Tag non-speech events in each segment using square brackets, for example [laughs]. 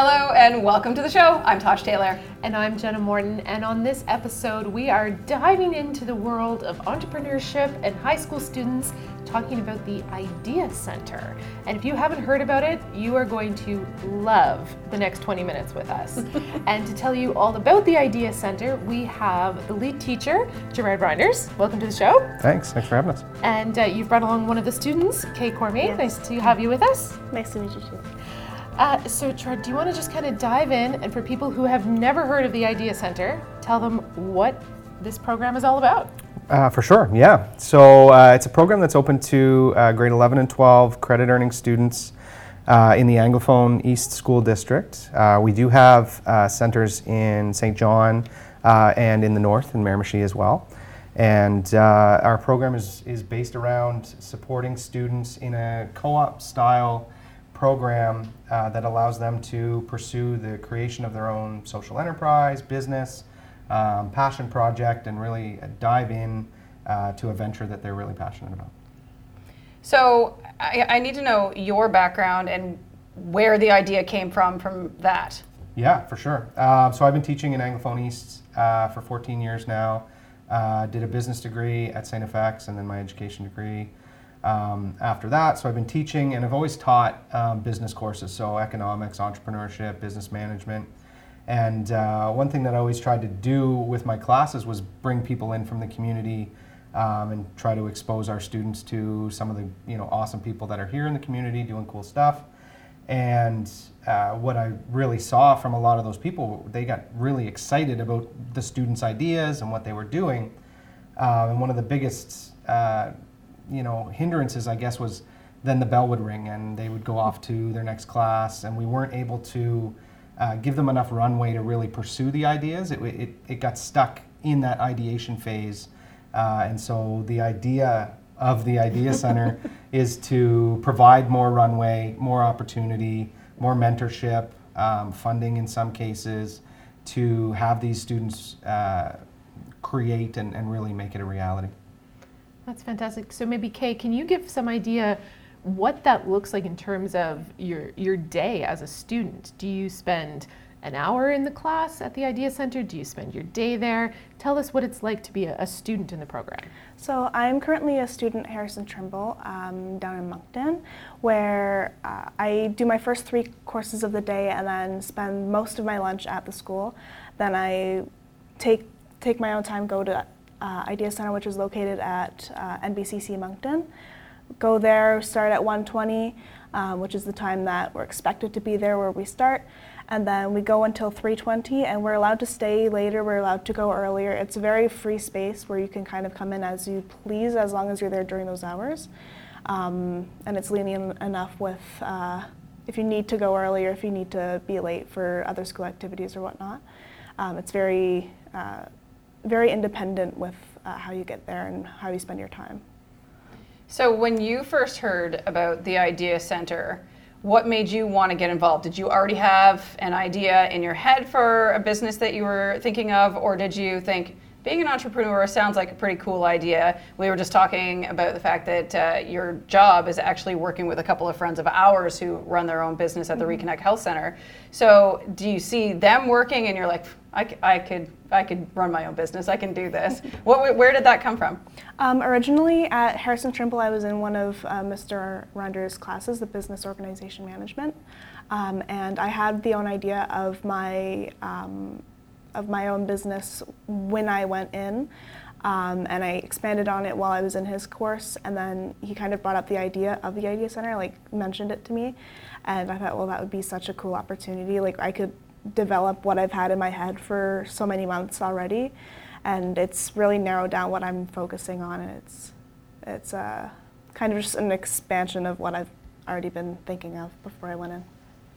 Hello and welcome to the show. I'm Tosh Taylor. And I'm Jenna Morton. And on this episode, we are diving into the world of entrepreneurship and high school students talking about the Idea Center. And if you haven't heard about it, you are going to love the next 20 minutes with us. [laughs] and to tell you all about the Idea Center, we have the lead teacher, Gerard Reinders. Welcome to the show. Thanks. Thanks for having us. And uh, you've brought along one of the students, Kay Cormier. Yes. Nice to have you with us. Nice to meet you too. Uh, so, Gerard, do you want to just kind of dive in and for people who have never heard of the Idea Center, tell them what this program is all about? Uh, for sure, yeah. So uh, it's a program that's open to uh, grade 11 and 12 credit earning students uh, in the Anglophone East School District. Uh, we do have centers in Saint John and in the north in Miramichi as well. And our program is, is based around supporting students in a co op style program uh, that allows them to pursue the creation of their own social enterprise, business, um, passion project, and really dive in uh, to a venture that they're really passionate about. So I, I, need to know your background and where the idea came from from that. Yeah, for sure. Uh, so I've been teaching in Anglophone East uh, for 14 years now. Uh, did a business degree at St. FX and then my education degree um, after that. So I've been teaching and I've always taught um, business courses, so economics, entrepreneurship, business management. And uh, one thing that I always tried to do with my classes was bring people in from the community um, and try to expose our students to some of the you know awesome people that are here in the community doing cool stuff. And uh, what I really saw from a lot of those people, they got really excited about the students' ideas and what they were doing. Uh, and one of the biggest uh, you know hindrances I guess was then the bell would ring and they would go off to their next class and we weren't able to uh, give them enough runway to really pursue the ideas. It, it, it got stuck in that ideation phase. Uh, and so the idea of the Idea [laughs] Center is to provide more runway, more opportunity, more mentorship, um, funding in some cases, to have these students uh, create and, and really make it a reality. That's fantastic. So maybe Kay, can you give some idea what that looks like in terms of your your day as a student? Do you spend an hour in the class at the Idea Center? Do you spend your day there? Tell us what it's like to be a, a student in the program. So I'm currently a student at Harrison Trimble um, down in Moncton, where uh, I do my first three courses of the day and then spend most of my lunch at the school. Then I take take my own time, go to uh, Idea Center, which is located at uh, NBCC Moncton. Go there, start at 1:20, um, which is the time that we're expected to be there where we start, and then we go until 3:20, and we're allowed to stay later. We're allowed to go earlier. It's a very free space where you can kind of come in as you please, as long as you're there during those hours, um, and it's lenient enough with. Uh, if you need to go earlier, if you need to be late for other school activities or whatnot, um, it's very uh, very independent with uh, how you get there and how you spend your time. So, when you first heard about the Idea Center, what made you want to get involved? Did you already have an idea in your head for a business that you were thinking of, or did you think, being an entrepreneur sounds like a pretty cool idea. We were just talking about the fact that uh, your job is actually working with a couple of friends of ours who run their own business at the mm-hmm. Reconnect Health Center. So, do you see them working and you're like, I, I could I could run my own business. I can do this. [laughs] what, where did that come from? Um, originally at Harrison Trimble, I was in one of uh, Mr. Reinders' classes, the business organization management, um, and I had the own idea of my um, of my own business when I went in. Um, and I expanded on it while I was in his course, and then he kind of brought up the idea of the Idea Center, like mentioned it to me, and I thought, well, that would be such a cool opportunity. Like I could develop what I've had in my head for so many months already, and it's really narrowed down what I'm focusing on, and it's it's uh, kind of just an expansion of what I've already been thinking of before I went in.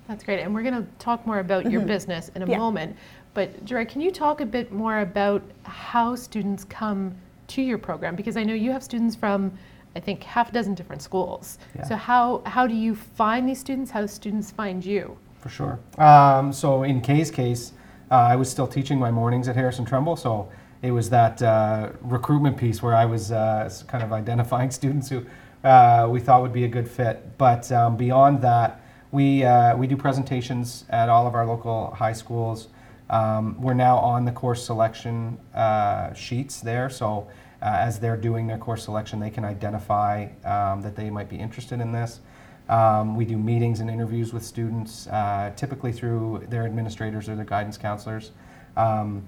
That's great, and we're going to talk more about your mm-hmm. business in a yeah. moment. But Gerard, can you talk a bit more about how students come to your program? Because I know you have students from, I think, half a dozen different schools. Yeah. So how how do you find these students? How do students find you? For sure. Um, so in Kay's case, uh, I was still teaching my mornings at Harrison Trimble, so it was that uh, recruitment piece where I was uh, kind of identifying [laughs] students who uh, we thought would be a good fit. But um, beyond that, we, uh, we do presentations at all of our local high schools. Um, we're now on the course selection uh, sheets there, so uh, as they're doing their course selection, they can identify um, that they might be interested in this. Um, we do meetings and interviews with students, uh, typically through their administrators or their guidance counselors. Um,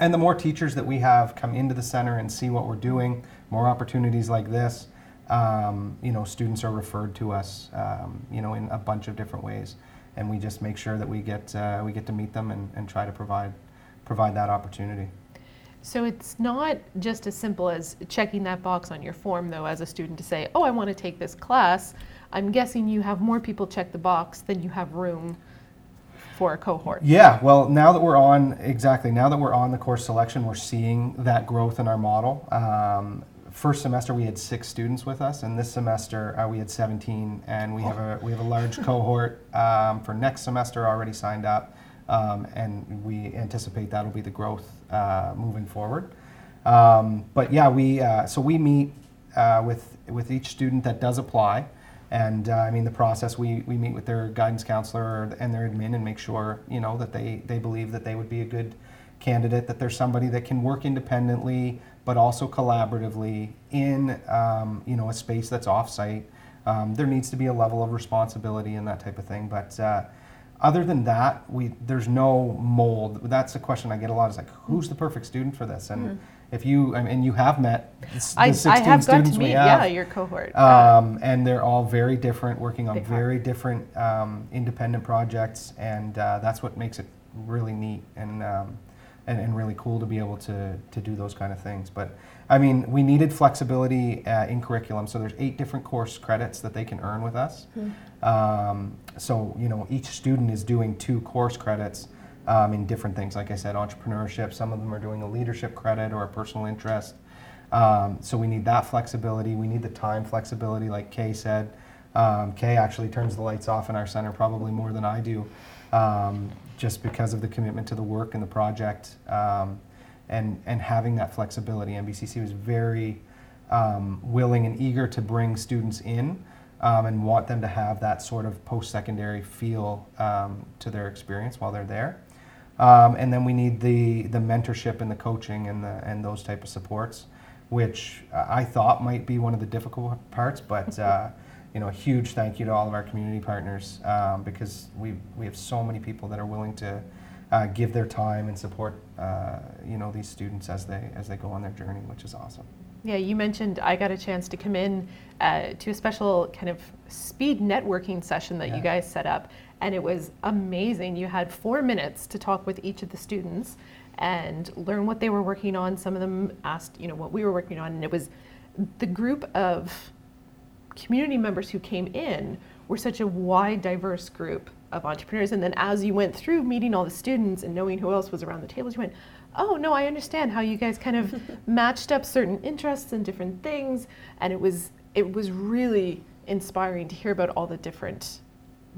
and the more teachers that we have come into the center and see what we're doing, more opportunities like this, um, you know, students are referred to us, um, you know, in a bunch of different ways, and we just make sure that we get uh, we get to meet them and, and try to provide provide that opportunity. So it's not just as simple as checking that box on your form, though, as a student to say, "Oh, I want to take this class." I'm guessing you have more people check the box than you have room for a cohort. Yeah, well, now that we're on exactly now that we're on the course selection, we're seeing that growth in our model. Um, first semester we had six students with us, and this semester uh, we had 17, and we have a we have a large [laughs] cohort um, for next semester already signed up, um, and we anticipate that'll be the growth uh, moving forward. Um, but yeah, we uh, so we meet uh, with with each student that does apply. And uh, I mean, the process, we, we meet with their guidance counselor and their admin and make sure, you know, that they, they believe that they would be a good candidate, that there's somebody that can work independently, but also collaboratively in, um, you know, a space that's offsite. Um, there needs to be a level of responsibility and that type of thing. But uh, other than that, we there's no mold. That's a question I get a lot. Is like, who's the perfect student for this? And if you I mean, and you have met the I, 16 I have got students to we meet, have. yeah, your cohort. Um, and they're all very different, working on are. very different um, independent projects, and uh, that's what makes it really neat and, um, and and really cool to be able to to do those kind of things. But I mean, we needed flexibility uh, in curriculum, so there's eight different course credits that they can earn with us. Um, so you know, each student is doing two course credits. Um, in different things, like I said, entrepreneurship. Some of them are doing a leadership credit or a personal interest. Um, so we need that flexibility. We need the time flexibility, like Kay said. Um, Kay actually turns the lights off in our center probably more than I do, um, just because of the commitment to the work and the project, um, and and having that flexibility. NBCC was very um, willing and eager to bring students in. Um, and want them to have that sort of post-secondary feel um, to their experience while they're there. Um, and then we need the, the mentorship and the coaching and, the, and those type of supports, which I thought might be one of the difficult parts. But [laughs] uh, you know, a huge thank you to all of our community partners um, because we, we have so many people that are willing to uh, give their time and support uh, you know these students as they as they go on their journey, which is awesome. Yeah, you mentioned I got a chance to come in uh, to a special kind of speed networking session that Yeah. you guys set up, and it was amazing. You had four minutes to talk with each of the students and learn what they were working on. Some of them asked, you know, what we were working on, and it was the group of community members who came in were such a wide, diverse group of entrepreneurs. And then as you went through meeting all the students and knowing who else was around the tables, you went, oh no, I understand how you guys kind of [laughs] matched up certain interests and different things. And it was it was really inspiring to hear about all the different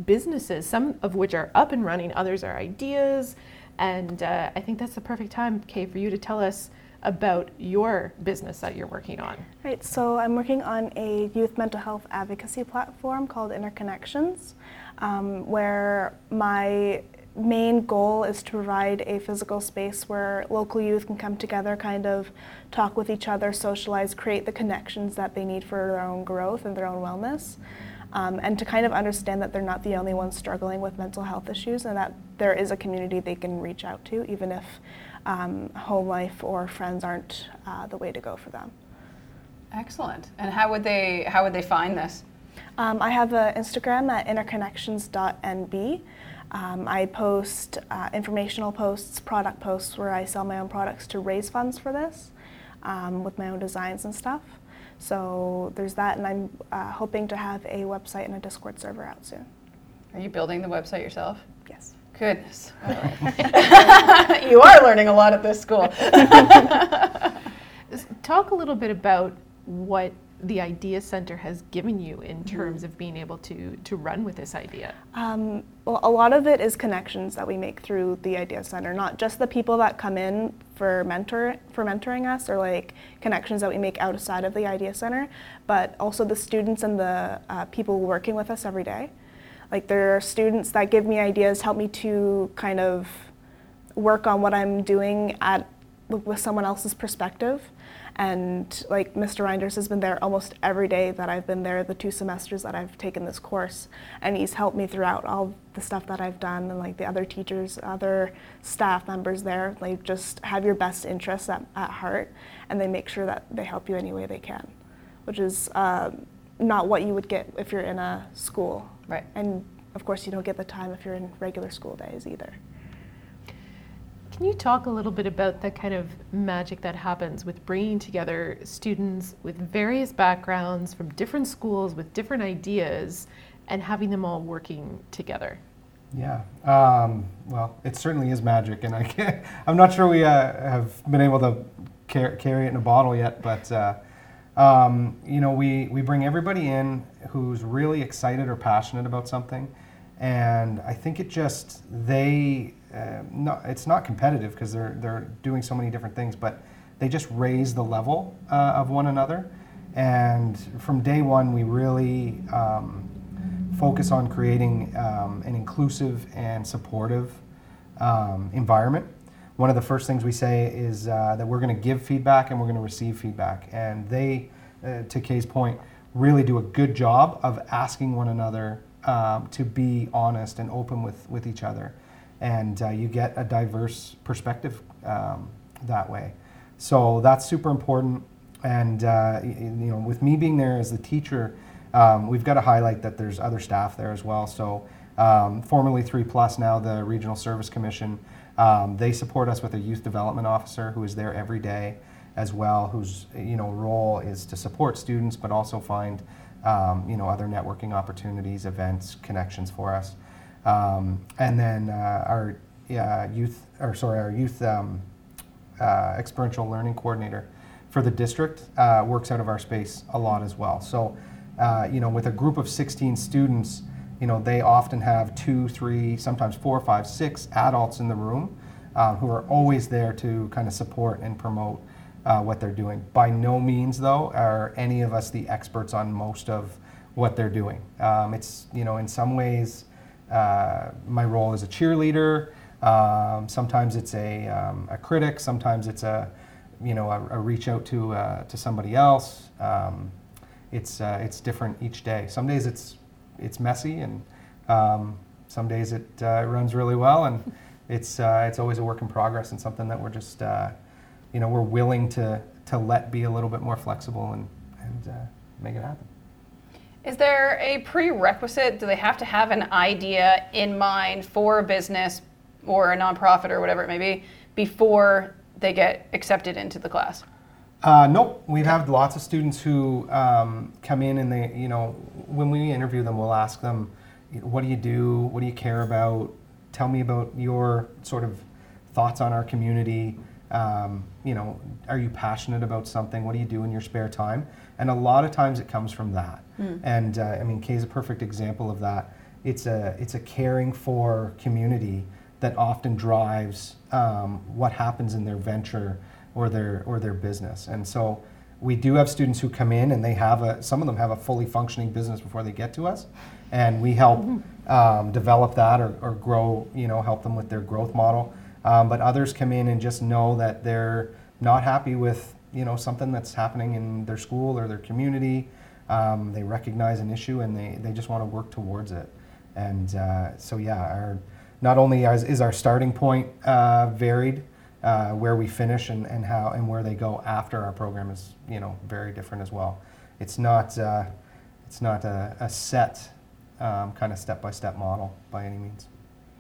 businesses, some of which are up and running, others are ideas. And uh, I think that's the perfect time, Kay, for you to tell us about your business that you're working on. Right, so I'm working on a youth mental health advocacy platform called Interconnections, um, where my main goal is to provide a physical space where local youth can come together, kind of talk with each other, socialize, create the connections that they need for their own growth and their own wellness. Um, and to kind of understand that they're not the only ones struggling with mental health issues and that there is a community they can reach out to, even if um, home life or friends aren't uh, the way to go for them. Excellent. And how would they how would they find this? Um, I have an Instagram at interconnections.nb. Um, I post uh, informational posts, product posts where I sell my own products to raise funds for this um, with my own designs and stuff. So there's that, and I'm uh, hoping to have a website and a Discord server out soon. Are you building the website yourself? Yes. Goodness. Right. [laughs] you are learning a lot at this school. [laughs] Talk a little bit about what the Idea Center has given you in Mm-hmm. terms of being able to, to run with this idea. Um, well, a lot of it is connections that we make through the Idea Center, not just the people that come in for mentor for mentoring us, or like connections that we make outside of the Idea Center, but also the students and the uh, people working with us every day. Like there are students that give me ideas, help me to kind of work on what I'm doing at with someone else's perspective. And like Mr. Reinders has been there almost every day that I've been there, the two semesters that I've taken this course. And he's helped me throughout all the stuff that I've done and like the other teachers, other staff members there, like just have your best interests at, at heart and they make sure that they help you any way they can, which is um, not what you would get if you're in a school. Right. And of course you don't get the time if you're in regular school days either. Can you talk a little bit about the kind of magic that happens with bringing together students with various backgrounds from different schools with different ideas and having them all working together? Yeah. Um, well, it certainly is magic, and I can't, [laughs] I'm not sure we uh, have been able to car- carry it in a bottle yet, but uh, um, you know, we we bring everybody in who's really excited or passionate about something, and I think it just they uh, it's not competitive because they're they're doing so many different things, but they just raise the level uh, of one another. And from day one, we really um, focus on creating um, an inclusive and supportive um, environment. One of the first things we say is uh, that we're going to give feedback and we're going to receive feedback. And they, uh, to Kay's point, really do a good job of asking one another um, to be honest and open with, with each other. And uh, you get a diverse perspective um, that way. So that's super important. And uh, you know, with me being there as the teacher, um, we've got to highlight that there's other staff there as well. So um, formerly Three Plus, now the Regional Service Commission, um, they support us with a youth development officer who is there every day as well, whose you know role is to support students, but also find um, you know other networking opportunities, events, connections for us. Um, and then uh, our uh, youth, or sorry, our youth um, uh, experiential learning coordinator for the district uh, works out of our space a lot as well. So, uh, you know, with a group of 16 students, you know, they often have two, three, sometimes four, five, six adults in the room uh, who are always there to kind of support and promote uh, what they're doing. By no means, though, are any of us the experts on most of what they're doing. Um, it's, you know, in some ways, uh, my role is a cheerleader. Um, sometimes it's a, um, a critic. Sometimes it's a, you know, a, a reach out to uh, to somebody else. Um, it's uh, it's different each day. Some days it's it's messy, and um, some days it uh, runs really well, and it's uh, it's always a work in progress and something that we're just you know we're willing to to let be a little bit more flexible and and uh, make it happen. Is there a prerequisite? Do they have to have an idea in mind for a business or a nonprofit or whatever it may be before they get accepted into the class? Uh, nope. We've had lots of students who um, come in and they, you know, when we interview them, we'll ask them, what do you do? What do you care about? Tell me about your sort of thoughts on our community. Um, you know, are you passionate about something? What do you do in your spare time? And a lot of times it comes from that. And uh, I mean, Kay is a perfect example of that. It's a it's a caring for community that often drives um, what happens in their venture or their or their business. And so we do have students who come in and they have a some of them have a fully functioning business before they get to us, and we help um, develop that or, or grow you know help them with their growth model. Um, but others come in and just know that they're not happy with you know something that's happening in their school or their community. Um, they recognize an issue and they, they just want to work towards it. And uh, so yeah, our not only is, is our starting point uh, varied, uh, where we finish and, and how and where they go after our program is you know very different as well. It's not uh, it's not a, a set um, kind of step by step model by any means.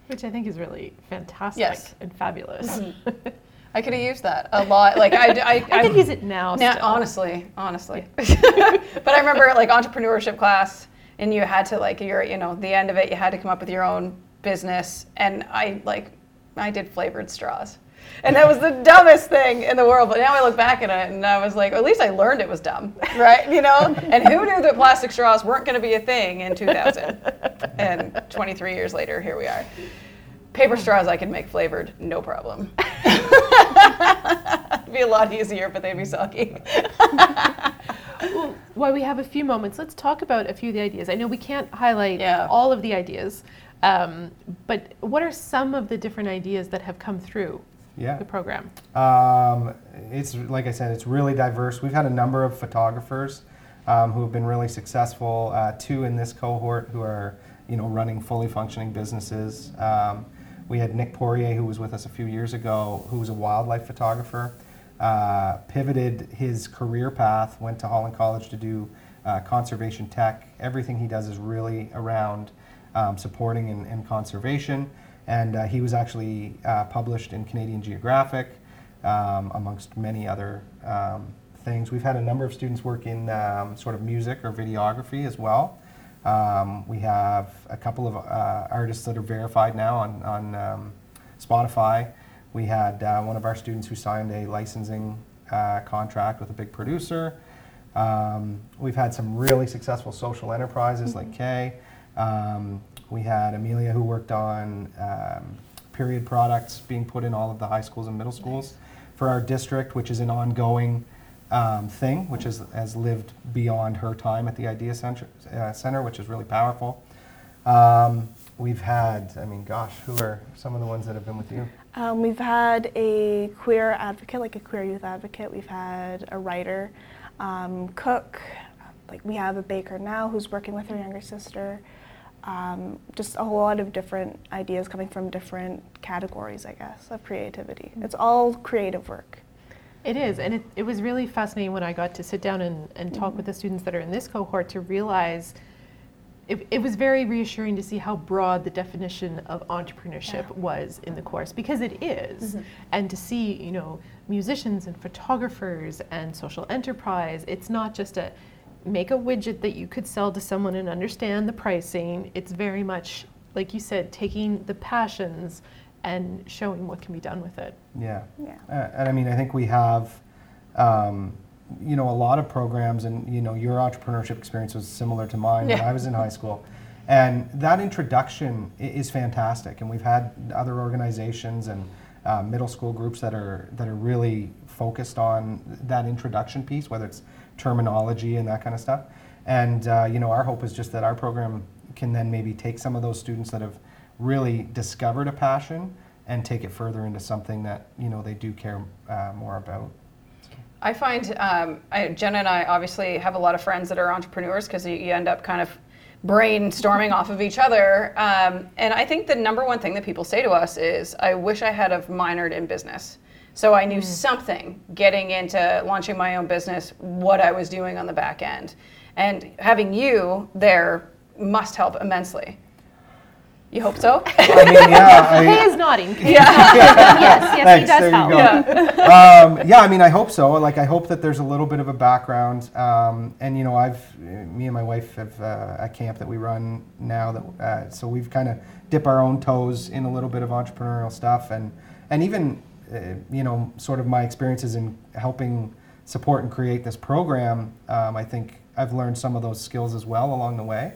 Which I think is really fantastic Yes. and fabulous. Mm-hmm. [laughs] I could have used that a lot. Like I, I, I could use it now. Now, still. honestly, honestly. [laughs] but I remember like entrepreneurship class, and you had to like your, you know, the end of it, you had to come up with your own business, and I like, I did flavored straws, and that was the dumbest thing in the world. But now I look back at it, and I was like, at least I learned it was dumb, [laughs] right? You know. And who knew that plastic straws weren't going to be a thing in 2000? and 23 years later, here we are. Paper straws I can make flavored, no problem. It'd [laughs] be a lot easier, but they'd be soggy. Well, while we have a few moments, let's talk about a few of the ideas. I know we can't highlight Yeah. all of the ideas, um, but what are some of the different ideas that have come through Yeah. the program? Um, it's like I said, it's really diverse. We've had a number of photographers um, who have been really successful. Uh, two in this cohort who are, you know, running fully functioning businesses. Um, we had Nick Poirier, who was with us a few years ago, who was a wildlife photographer. Uh, pivoted his career path, went to Holland College to do uh, conservation tech. Everything he does is really around um, supporting and, and conservation. And uh, he was actually uh, published in Canadian Geographic, um, amongst many other um, things. We've had a number of students work in um, sort of music or videography as well. Um, we have a couple of uh, artists that are verified now on, on um, Spotify. We had uh, one of our students who signed a licensing uh, contract with a big producer. Um, we've had some really successful social enterprises like Kay. We had Amelia who worked on um, period products being put in all of the high schools and middle schools for our district, which is an ongoing um, thing, which is, has lived beyond her time at the Idea Center, uh, Center which is really powerful. Um, we've had, I mean, gosh, who are some of the ones that have been with you? Um, we've had a queer advocate, like a queer youth advocate. We've had a writer, um, cook. Like we have a baker now who's working with her younger sister. Um, just a whole lot of different ideas coming from different categories, I guess, of creativity. Mm-hmm. It's all creative work. It is, and it, it was really fascinating when I got to sit down and, and talk mm-hmm. with the students that are in this cohort to realize it, it was very reassuring to see how broad the definition of entrepreneurship Yeah. was in the course because it is. Mm-hmm. and to see you know musicians and photographers and social enterprise it's not just a make a widget that you could sell to someone and understand the pricing it's very much like you said taking the passions and showing what can be done with it Yeah. Yeah. Uh, and I mean, I think we have, um, you know, a lot of programs, and you know, your entrepreneurship experience was similar to mine when I was in high school, and that introduction is fantastic. And we've had other organizations and uh, middle school groups that are that are really focused on that introduction piece, whether it's terminology and that kind of stuff. And uh, you know, our hope is just that our program can then maybe take some of those students that have really discovered a passion and take it further into something that you know they do care uh, more about. I find um, I, Jenna and I obviously have a lot of friends that are entrepreneurs because you, you end up kind of brainstorming off of each other. Um, and I think the number one thing that people say to us is, "I wish I had have minored in business." So I knew something getting into launching my own business, what I was doing on the back end, and having you there must help immensely. You hope so? I mean, yeah, [laughs] Kay is nodding. Kay is nodding. [laughs] yes, yes, he does there you help. go. yeah. [laughs] um, yeah, I mean, I hope so. Like, I hope that there's a little bit of a background. Um, and you know, I've me and my wife have uh, a camp that we run now. That uh, so we've kind of dip our own toes in a little bit of entrepreneurial stuff, and and even you know, sort of my experiences in helping support and create this program. Um, I think I've learned some of those skills as well along the way.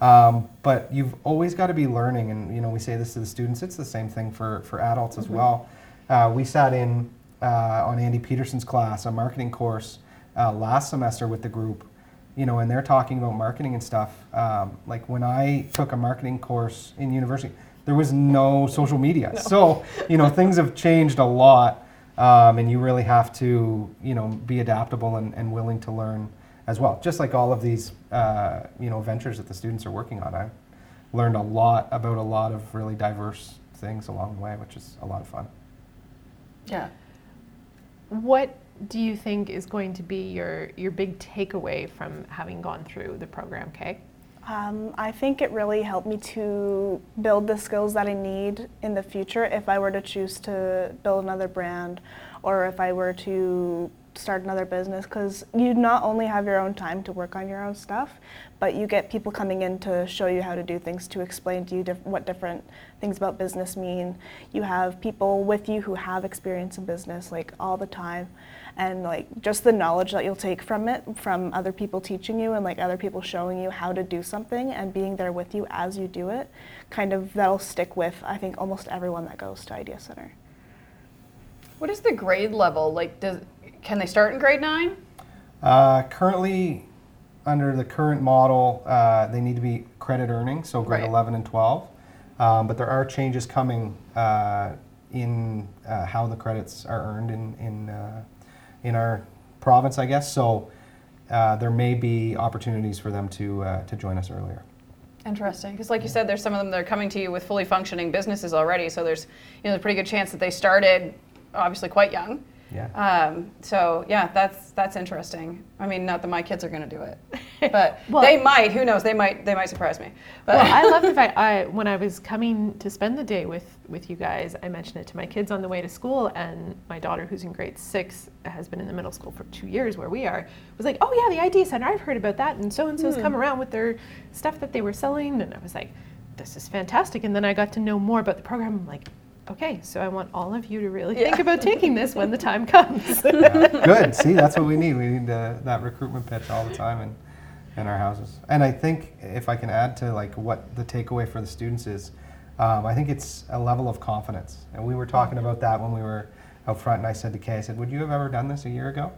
Um, but you've always got to be learning, and you know we say this to the students. It's the same thing for for adults as well. Uh, we sat in uh, on Andy Peterson's class, a marketing course, uh, last semester with the group. You know, and they're talking about marketing and stuff. Um, like when I took a marketing course in university, there was no social media. So you know things have changed a lot, um, and you really have to you know be adaptable and, and willing to learn as well. Just like all of these, uh, you know, ventures that the students are working on, I learned a lot about a lot of really diverse things along the way, which is a lot of fun. Yeah. What do you think is going to be your, your big takeaway from having gone through the program, Kay? Um, I think it really helped me to build the skills that I need in the future if I were to choose to build another brand or if I were to start another business because you not only have your own time to work on your own stuff, but you get people coming in to show you how to do things, to explain to you what different things about business mean. You have people with you who have experience in business like all the time and like just the knowledge that you'll take from it from other people teaching you and like other people showing you how to do something and being there with you as you do it kind of that'll stick with i think almost everyone that goes to idea center What is the grade level? Like, does can they start in grade nine? Uh, currently, under the current model, uh, they need to be credit earning, so grade Right. 11 and 12. Um, but there are changes coming uh, in uh, how the credits are earned in in uh, in our province, I guess. So uh, there may be opportunities for them to uh, to join us earlier. Interesting, because like you said, there's some of them that are coming to you with fully functioning businesses already. So there's you know a pretty good chance that they started obviously quite young. Yeah. Um, so yeah, that's that's interesting. I mean, not that my kids are going to do it, [laughs] but Well- they might. Who knows? They might. They might surprise me. But well, I love the [laughs] fact I when I was coming to spend the day with with you guys, I mentioned it to my kids on the way to school, and my daughter, who's in grade six, has been in the middle school for two years, where we are, was like, "Oh yeah, the Idea Center. I've heard about that, and so and so's come around with their stuff that they were selling," and I was like, "This is fantastic." And then I got to know more about the program. I'm like. Okay, so I want all of you to really think about taking this when the time comes. [laughs] Good. See, that's what we need. We need uh, that recruitment pitch all the time in, in our houses. And I think if I can add to like what the takeaway for the students is, um, I think it's a level of confidence. And we were talking about that when we were out front. And I said to Kay, I said, "Would you have ever done this a year ago?"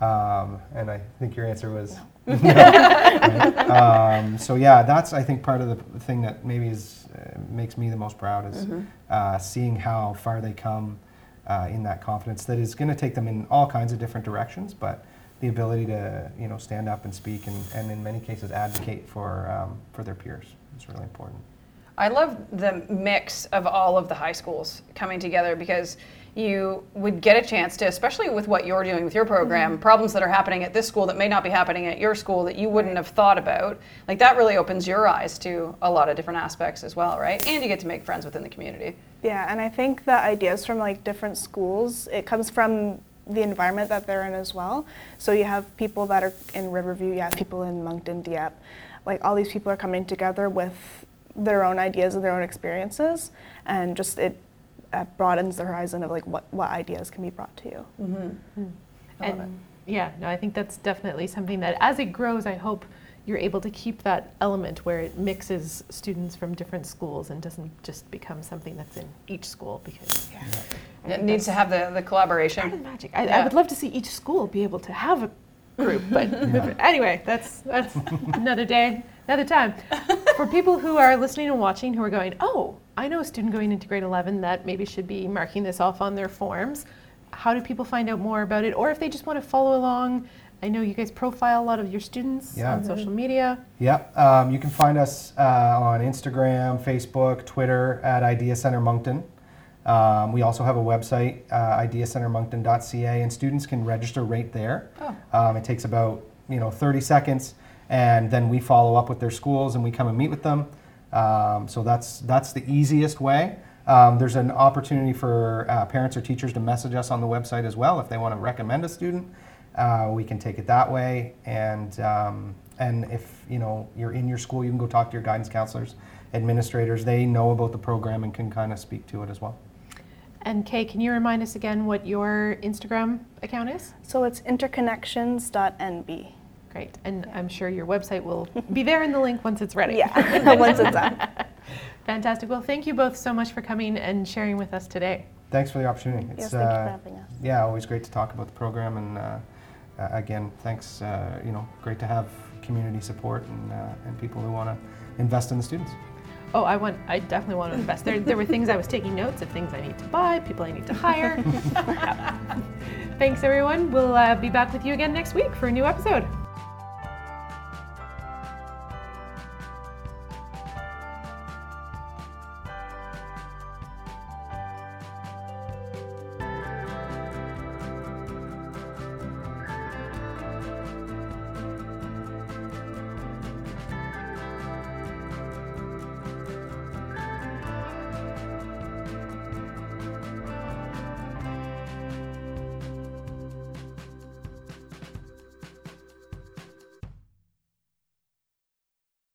Um, and I think your answer was no. Right? [laughs] um, so yeah, that's I think part of the thing that maybe is uh, makes me the most proud is uh, seeing how far they come uh, in that confidence that is going to take them in all kinds of different directions, but the ability to you know stand up and speak and, and in many cases advocate for um, for their peers is really important. I love the mix of all of the high schools coming together because you would get a chance to, especially with what you're doing with your program, mm-hmm. problems that are happening at this school that may not be happening at your school that you wouldn't have thought about. Like that really opens your eyes to a lot of different aspects as well, right? And you get to make friends within the community. Yeah, and I think the ideas from like different schools, it comes from the environment that they're in as well. So you have people that are in Riverview, you have people in Moncton, Dieppe. Like all these people are coming together with their own ideas and their own experiences, and just it Uh, broadens the horizon of like what, what ideas can be brought to you. Mm-hmm. Mm-hmm. I love and yeah, no, I think that's definitely something that as it grows, I hope you're able to keep that element where it mixes students from different schools and doesn't just become something that's in each school because I It needs to have the, the collaboration. part of the collaboration. magic. I, I would love to see each school be able to have a group, but [laughs] anyway, that's that's [laughs] another day, another time. For people who are listening and watching who are going, oh, I know a student going into grade 11 that maybe should be marking this off on their forms. How do people find out more about it? Or if they just want to follow along, I know you guys profile a lot of your students Yeah. on social media. Yeah, Um, you can find us uh, on Instagram, Facebook, Twitter at Idea Center Moncton. Um, we also have a website, uh, ideacentermoncton.ca, and students can register right there. Oh. Um, it takes about you know 30 seconds, and then we follow up with their schools and we come and meet with them. Um, so that's that's the easiest way. Um, there's an opportunity for uh, parents or teachers to message us on the website as well if they want to recommend a student. Uh, we can take it that way, and um, and if you know you're in your school, you can go talk to your guidance counselors, administrators. They know about the program and can kind of speak to it as well. And Kay, can you remind us again what your Instagram account is? So it's interconnections.nb. Great. And I'm sure your website will be there in the link once it's ready. Yeah, [laughs] once it's up. [laughs] Fantastic. Well, thank you both so much for coming and sharing with us today. Thanks for the opportunity. Yes, thank you for uh, having us. yeah, always great to talk about the program, and uh, uh, again, thanks. Uh, you know, great to have community support and uh, and people who want to invest in the students. Oh, I want. I definitely want to invest. There, there were things I was taking notes of things I need to buy, people I need to hire. [laughs] Thanks, everyone. We'll uh, be back with you again next week for a new episode.